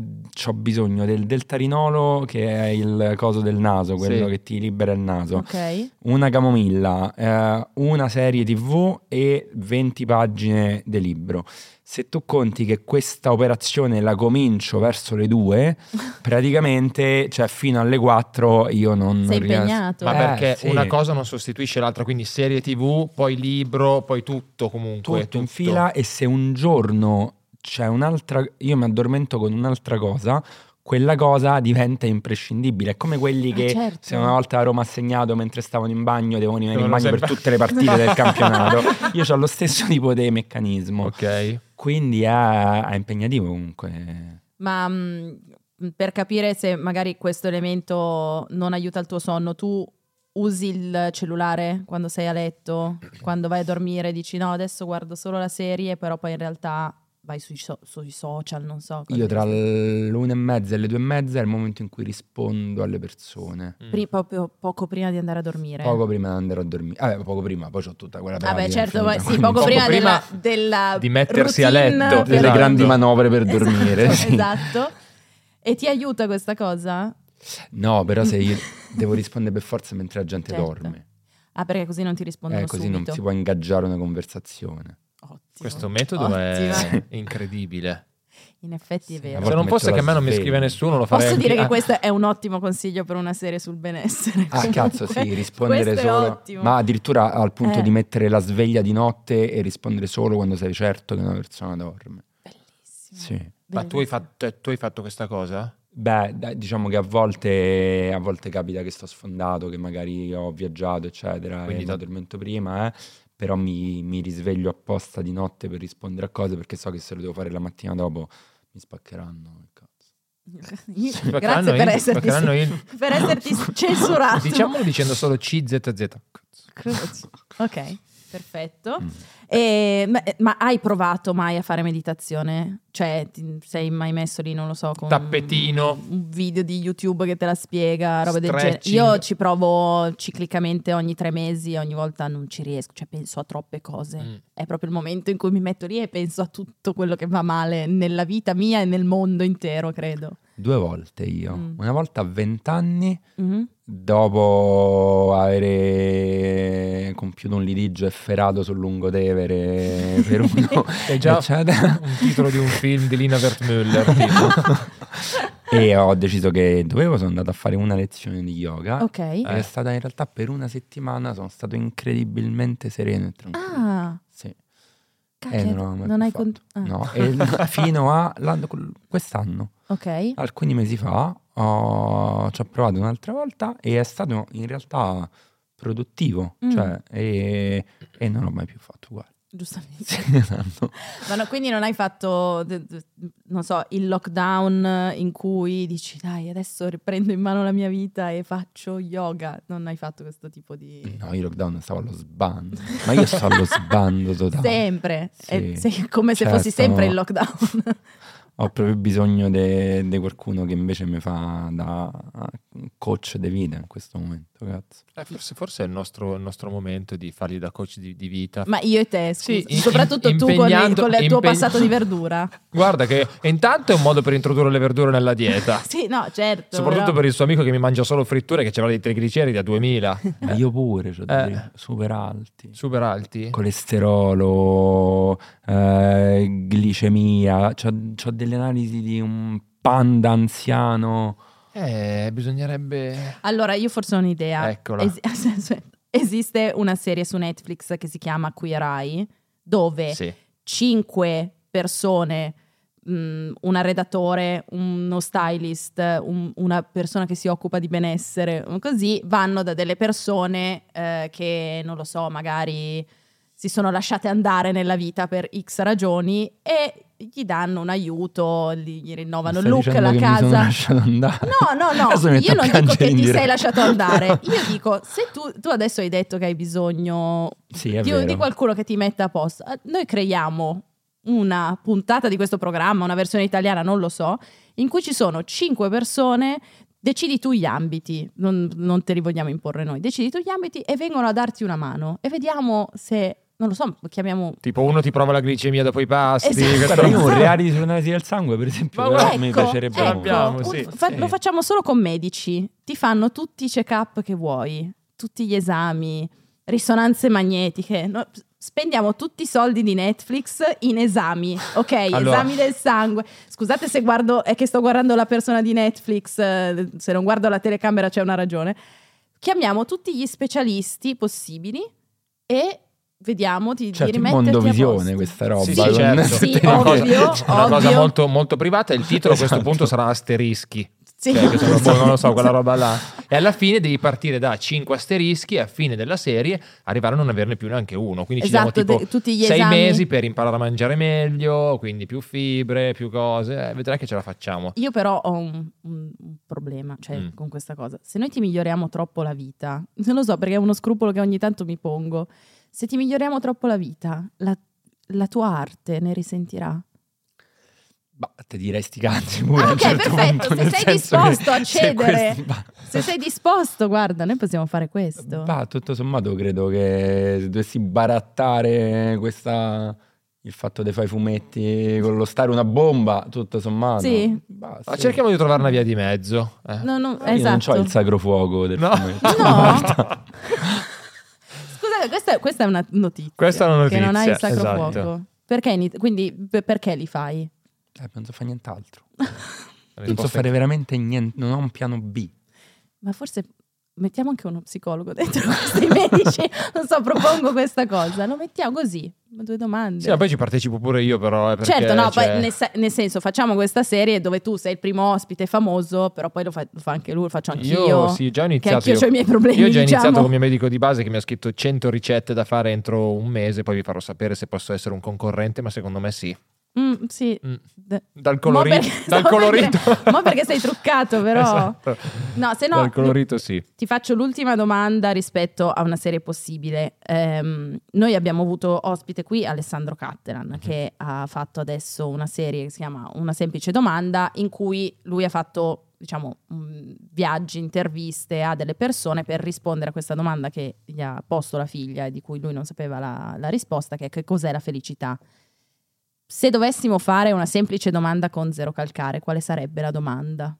ho bisogno del deltarinolo che è il coso del naso, quello Sì. che ti libera il naso Ok. una camomilla, eh, una serie tv e 20 pagine di libro. Se tu conti che questa operazione la comincio verso le 2, praticamente, cioè fino alle 4 io non, Sei non riesco. impegnato. Ma Eh, perché sì. una cosa non sostituisce l'altra, quindi serie tv, poi libro, poi tutto comunque. tutto in fila e se un giorno c'è un'altra, io mi addormento con un'altra cosa, quella cosa diventa imprescindibile. È come quelli Ah, che certo. se una volta a Roma ha segnato mentre stavano in bagno devono rimanere in bagno per sempre- tutte le partite del campionato. Io ho lo stesso tipo di meccanismo. Ok. Quindi è, è impegnativo comunque. Ma mh, per capire se magari questo elemento non aiuta il tuo sonno, tu usi il cellulare quando sei a letto, quando vai a dormire, dici no, adesso guardo solo la serie, però poi in realtà vai sui, so- sui social, non so. Io tra l'una e mezza e le due e mezza è il momento in cui rispondo alle persone. Mm. Pri- proprio poco prima di andare a dormire. Poco prima di andare a dormire. Vabbè, poco prima, poi ho tutta quella Vabbè, certo, infinita, sì, poco, Poco prima, prima della, della di mettersi a letto. per- delle Esatto. grandi manovre per Esatto, dormire. sì. Esatto. E ti aiuta questa cosa? No, però se io devo rispondere per forza mentre la gente Certo. dorme, Ah, perché così non ti rispondono eh, così subito. non si può ingaggiare una conversazione. Ottimo. Questo metodo Ottima. è incredibile. In effetti è vero. Se non fosse che a me non mi scrive nessuno, lo farei Posso dire che anch'io. questo è un ottimo consiglio per una serie sul benessere. Ah, cazzo, sì, Comunque, rispondere solo. ottimo. Ma addirittura al punto Eh. di mettere la sveglia di notte e rispondere solo quando sei certo che una persona dorme. Bellissimo. Sì. Ma tu hai, Bellissimo. fatto, tu hai fatto questa cosa? Beh, diciamo che a volte, a volte capita che sto sfondato, che magari ho viaggiato, eccetera, Quindi e mi da- addormento prima, eh, però mi, mi risveglio apposta di notte per rispondere a cose perché so che se lo devo fare la mattina dopo mi spaccheranno. Grazie per il- esserti, il- per esserti censurato. Diciamolo dicendo solo CZZ. Cazzo. Ok, perfetto. Mm. E- ma, ma hai provato mai a fare meditazione? Cioè, ti sei mai messo lì, non lo so, con Tappetino. un video di YouTube che te la spiega, roba del genere. Stretching. Io ci provo ciclicamente ogni tre mesi, ogni volta non ci riesco, cioè penso a troppe cose. Mm. È proprio il momento in cui mi metto lì e penso a tutto quello che va male nella vita mia e nel mondo intero, credo. Due volte io. Mm. Una volta a vent'anni, Mhm. dopo avere compiuto un litigio efferato sul lungotevere per uno, È già eccetera. un titolo di un film di Lina Wertmüller. e ho deciso che dovevo, sono andato a fare una lezione di yoga. Ok. È stata in realtà per una settimana, sono stato incredibilmente sereno e tranquillo. Ah, Sì. cacchio, Eh, non non hai più con- fatto. ah. No, fino a quest'anno, Ok. alcuni mesi fa, ho, ci ho provato un'altra volta e è stato in realtà produttivo, Mm. cioè, e, e non l'ho mai più fatto uguale. Giustamente. Esatto. Ma no, quindi non hai fatto, non so, il lockdown in cui dici dai adesso riprendo in mano la mia vita e faccio yoga. Non hai fatto questo tipo di... No, io lockdown stavo allo sbando. Ma io sto allo sbando totale. Sempre, Sì. È- sei come se Cioè, fossi sempre stavo- in lockdown. Ho proprio bisogno di qualcuno che invece mi fa da coach di vita in questo momento, cazzo. Eh, forse, forse è il nostro, il nostro momento di fargli da coach di, di vita. Ma io e te, scusa. Sì, in- soprattutto tu con il, con il tuo passato di verdura. Guarda che intanto è un modo per introdurre le verdure nella dieta. Sì, no, certo. Soprattutto però- per il suo amico che mi mangia solo fritture che c'aveva dei trigliceridi a 2000. Ma io pure, ho dei Eh. super alti. Super alti. Colesterolo, eh, glicemia, c'ho, delle analisi di un panda anziano. Eh, bisognerebbe... Allora, io forse ho un'idea. Eccola. Es- esiste una serie su Netflix che si chiama Queer Eye, dove Sì. cinque persone, mh, un redattore, uno stylist, un- una persona che si occupa di benessere, così vanno da delle persone eh, che, non lo so, magari si sono lasciate andare nella vita per X ragioni e gli danno un aiuto, gli, rinnovano il look, la casa. No, no, no, io non dico che ti sei lasciato andare, io dico se tu, tu adesso hai detto che hai bisogno Sì, di, di qualcuno che ti metta a posto, eh, noi creiamo una puntata di questo programma, una versione italiana, non lo so, in cui ci sono cinque persone, decidi tu gli ambiti, non, non te li vogliamo imporre noi, decidi tu gli ambiti e vengono a darti una mano e vediamo se, non lo so, chiamiamo... Tipo uno ti prova la glicemia dopo i pasti. Esatto. Guarda, io un reality sull'analisi del sangue, per esempio, Ma guarda, mi Ecco, piacerebbe ecco. Abbiamo, un- sì, fa- sì. lo facciamo solo con medici. Ti fanno tutti i check-up che vuoi, tutti gli esami, risonanze magnetiche. No, spendiamo tutti i soldi di Netflix in esami, ok? Allora- Esami del sangue. Scusate se guardo, è che sto guardando la persona di Netflix, eh, se non guardo la telecamera c'è una ragione. Chiamiamo tutti gli specialisti possibili e vediamo di, Certo, in rimetterti mondovisione questa roba. Sì, Sì, sì, certo. sì, Una cosa- ovvio, Una cosa ovvio. molto, molto privata. Il titolo a questo Esatto. punto sarà asterischi. Sì. Cioè, sono, boh, non lo so, quella roba là. E alla fine devi partire da 5 asterischi e a fine della serie arrivare a non averne più neanche uno. Quindi Esatto, ci diamo tipo tutti gli 6 esami. mesi per imparare a mangiare meglio, quindi più fibre, più cose. Eh, vedrai che ce la facciamo. Io però ho un, un- un problema cioè, Mm. con questa cosa. Se noi ti miglioriamo troppo la vita, non lo so perché è uno scrupolo che ogni tanto mi pongo, se ti miglioriamo troppo la vita, la, la tua arte ne risentirà. Bah, te direi sti cazzi pure Ah, ok, certo perfetto, punto, se sei disposto a se cedere. questi- bah, Se sei disposto, guarda, noi possiamo fare questo. bah, tutto sommato credo che se dovessi barattare questa il fatto di fare i fumetti con lo stare una bomba, tutto sommato. Sì. bah, Ma sì. cerchiamo di trovare una via di mezzo. eh. No, no, Io non esatto. ho il sacro fuoco del No. fumetto. No. Scusate, questa, questa è una notizia. Questa è una Che non hai il notizia, sacro esatto. fuoco. Perché, quindi, per- perché li fai? Eh, non so fare nient'altro. Non so fare veramente niente, non ho un piano B. Ma forse mettiamo anche uno psicologo dentro questi medici. Non so, propongo questa cosa. Lo mettiamo così. Due domande. Sì, ma poi ci partecipo pure io, però. eh, perché, certo, no, cioè, poi nel, se- nel senso facciamo questa serie dove tu sei il primo ospite famoso, però poi lo fa, lo fa anche lui, lo faccio anch'io. Io sì, già ho iniziato. anch'io io- ho i miei problemi. Io ho già diciamo. iniziato con il mio medico di base che mi ha scritto 100 ricette da fare entro un mese, poi vi farò sapere se posso essere un concorrente, ma secondo me sì. Mm, sì. Mm. Dal Mo colorito. perché- dal colorito. dire- mo perché sei truccato, però. Esatto. No, se no, Dal colorito sì. Ti faccio l'ultima domanda rispetto a una serie possibile. Ehm, noi abbiamo avuto ospite qui Alessandro Cattelan Mhm. che ha fatto adesso una serie che si chiama Una semplice domanda in cui lui ha fatto diciamo mh, viaggi, interviste a delle persone per rispondere a questa domanda che gli ha posto la figlia e di cui lui non sapeva la, la risposta che è che cos'è la felicità. Se dovessimo fare una semplice domanda con zero calcare, quale sarebbe la domanda?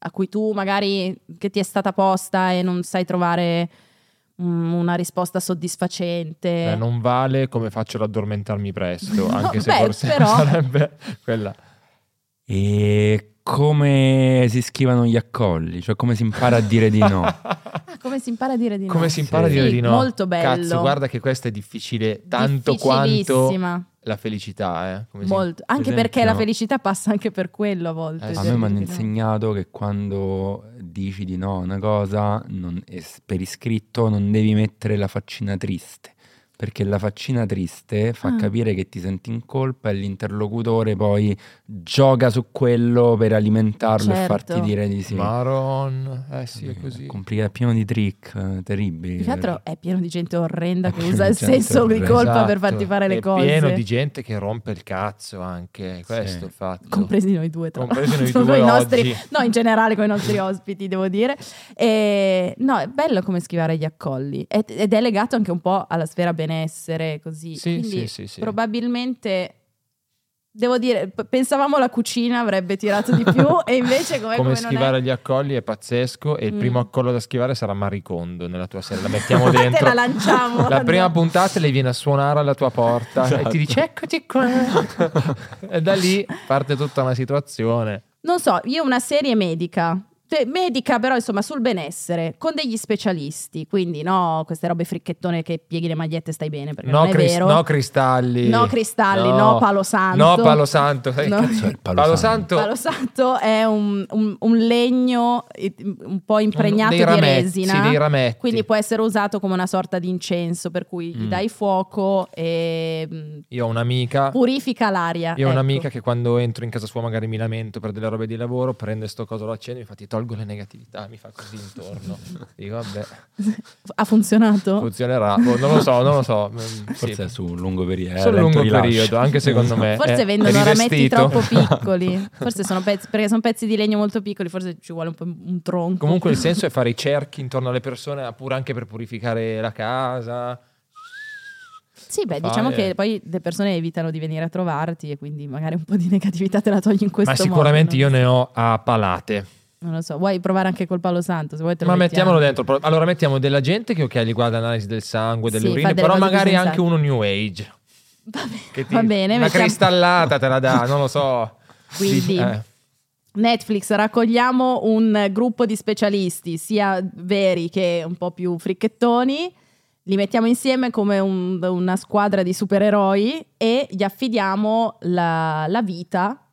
A cui tu magari che ti è stata posta e non sai trovare mm, una risposta soddisfacente. Eh, non vale come faccio ad addormentarmi presto, No, anche se beh, forse però- sarebbe quella. E come si schivano gli accolli? Cioè come si impara a dire di no? Ah, come si impara a dire di no? Come si impara a Sì, dire di no? molto bello. Cazzo, guarda che questa è difficile tanto quanto la felicità, eh. Come si- Molto. Anche esempio, perché la no. felicità passa anche per quello a volte. Eh, A me mi hanno insegnato che quando dici di no a una cosa, non- per iscritto non devi mettere la faccina triste. Perché la faccina triste fa Ah. capire che ti senti in colpa e l'interlocutore poi gioca su quello per alimentarlo e Certo. farti dire di sì. Maron, eh sì, è così. Complica- pieno di trick eh, terribili. Più che altro è pieno di gente orrenda che usa il senso di colpa per Esatto. farti fare le È cose. pieno di gente che rompe il cazzo anche, questo Sì. è il fatto. Compresi noi due, tra Compresi noi l'altro, due coi nostri, no, in generale con i nostri ospiti, devo dire. E, no, è bello come schivare gli accolli ed, ed è legato anche un po' alla sfera benessere, così. Sì, Quindi sì, sì, sì. probabilmente, devo dire, pensavamo la cucina avrebbe tirato di più e invece come, come come non schivare è... gli accolli è pazzesco e il Mm. primo accollo da schivare sarà Maricondo nella tua serie, la mettiamo Te dentro. la lanciamo. La prima puntata lei viene a suonare alla tua porta e Esatto. ti dice eccoti qua. e da lì parte tutta una situazione. Non so, io una serie medica. Cioè, medica però insomma sul benessere con degli specialisti quindi no queste robe fricchettone che pieghi le magliette e stai bene perché No, non è cris- vero no cristalli. No cristalli, no palo santo. No palo santo. Sai No. cazzo è il palo, Palo santo? Palo santo è un, un- un legno eh, un po' impregnato Dei di rametti, resina sì, dei rametti. quindi può essere usato come una sorta di incenso per cui gli Mm. dai fuoco e mm, Io ho un'amica purifica l'aria Io ho ecco. un'amica che quando entro in casa sua magari mi lamento per delle robe di lavoro, prende sto coso, lo accendo e mi fa ti tolgo le negatività, mi fa così intorno. Dico vabbè, ha funzionato? funzionerà. Boh, non lo so, non lo so. Mm, Forse sì. è su un lungo periodo. Sul lungo periodo, anche secondo me. Forse è- vendono è rametti troppo piccoli. Forse sono pezzi, perché sono pezzi di legno molto piccoli, forse ci vuole un po' un tronco. Comunque il senso è fare i cerchi intorno alle persone, pure anche per purificare la casa. Sì, beh, fare- diciamo che poi le persone evitano di venire a trovarti e quindi magari un po' di negatività te la togli in questo Ma modo. sicuramente non- io ne ho a palate. Non lo so, vuoi provare anche col palo santo? Se vuoi te lo Ma mettiamo. mettiamolo dentro. Allora mettiamo della gente che ok, gli guarda l'analisi del sangue, delle Sì, urine, delle però cose magari sensate. anche uno new age. Va bene, Che ti- va bene, una mettiamo- cristallata te la dà, non lo so. Quindi Eh. Netflix raccogliamo un gruppo di specialisti, sia veri che un po' più fricchettoni, li mettiamo insieme come un- una squadra di supereroi e gli affidiamo la, la vita,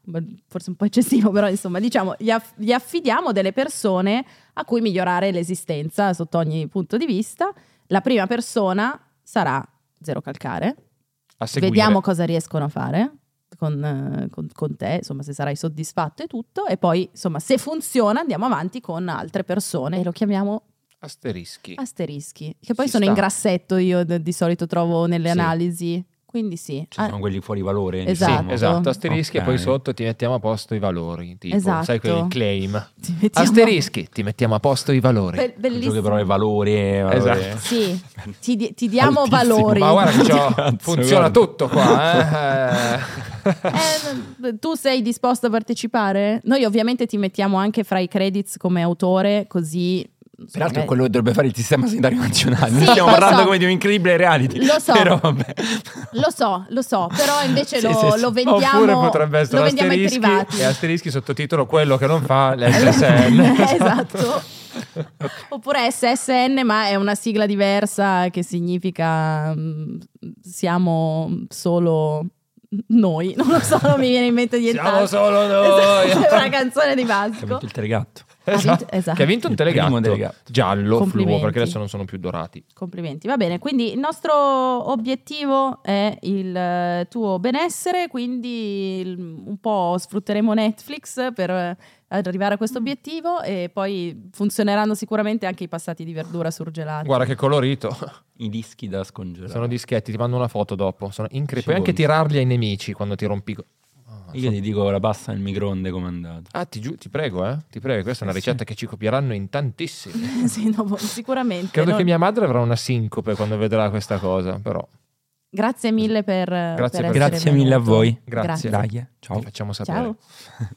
forse un po' eccessivo, però insomma diciamo, gli, aff- gli affidiamo delle persone a cui migliorare l'esistenza sotto ogni punto di vista. La prima persona sarà Zero Calcare. Vediamo cosa riescono a fare con, con- con te, insomma, se sarai soddisfatto e tutto. E poi, insomma, se funziona, andiamo avanti con altre persone e lo chiamiamo Asterischi. asterischi, che poi Ci sono sta. in grassetto, io d- di solito trovo nelle Sì. analisi. Quindi sì. Ci Ah, sono quelli fuori valore. Esatto. diciamo. Esatto, asterischi Ok. e poi sotto ti mettiamo a posto i valori. Tipo, Esatto. sai quel claim. ti mettiamo- Asterischi, ti mettiamo a posto i valori. Be- bellissimo. però i valori. valori- Esatto. Sì, ti, di- ti diamo Altissimo. valori. Ma guarda che Cazzo, funziona guarda. tutto qua. Eh. Eh, tu sei disposto a partecipare? Noi ovviamente ti mettiamo anche fra i credits come autore, così... Peraltro insomma, quello che dovrebbe fare il sistema sanitario nazionale. Sì, stiamo parlando so. come di un incredibile reality. Lo so. Però vabbè. Lo so, lo so, però invece Sì, lo, sì, lo vendiamo, Oppure potrebbe essere lo vendiamo ai asterischi privati. e asterischi sottotitolo quello che non fa l'SSN. esatto. Oppure SSN, ma è una sigla diversa che significa mm, siamo solo noi. Non lo so, non mi viene in mente nient'altro. Siamo solo noi. È una canzone di Che ha Vasco. vinto il telegatto. Esatto. vinto- esatto. Che ha vinto un Il telegatto, telegatto. giallo, fluo, perché adesso non sono più dorati. Complimenti, va bene. Quindi il nostro obiettivo è il eh, tuo benessere, quindi un po' sfrutteremo Netflix per eh, arrivare a questo obiettivo e poi funzioneranno sicuramente anche i passati di verdura surgelati. Guarda che colorito. I dischi da scongelare. Sono dischetti, ti mando una foto dopo. Sono incredibili. Puoi anche tirarli ai nemici quando ti rompi. Ah, Io sono- ti dico la pasta nel microonde come è andata. Ah, ti, giu- ti prego, eh. Ti prego, questa è una ricetta che ci copieranno in tantissimi. Sì, no, boh, sicuramente. Credo no? che mia madre avrà una sincope quando vedrà questa cosa, però. Grazie mille per, Grazie per Grazie mille a voi. Grazie. Dai, eh. ciao. Ti facciamo sapere. Ciao.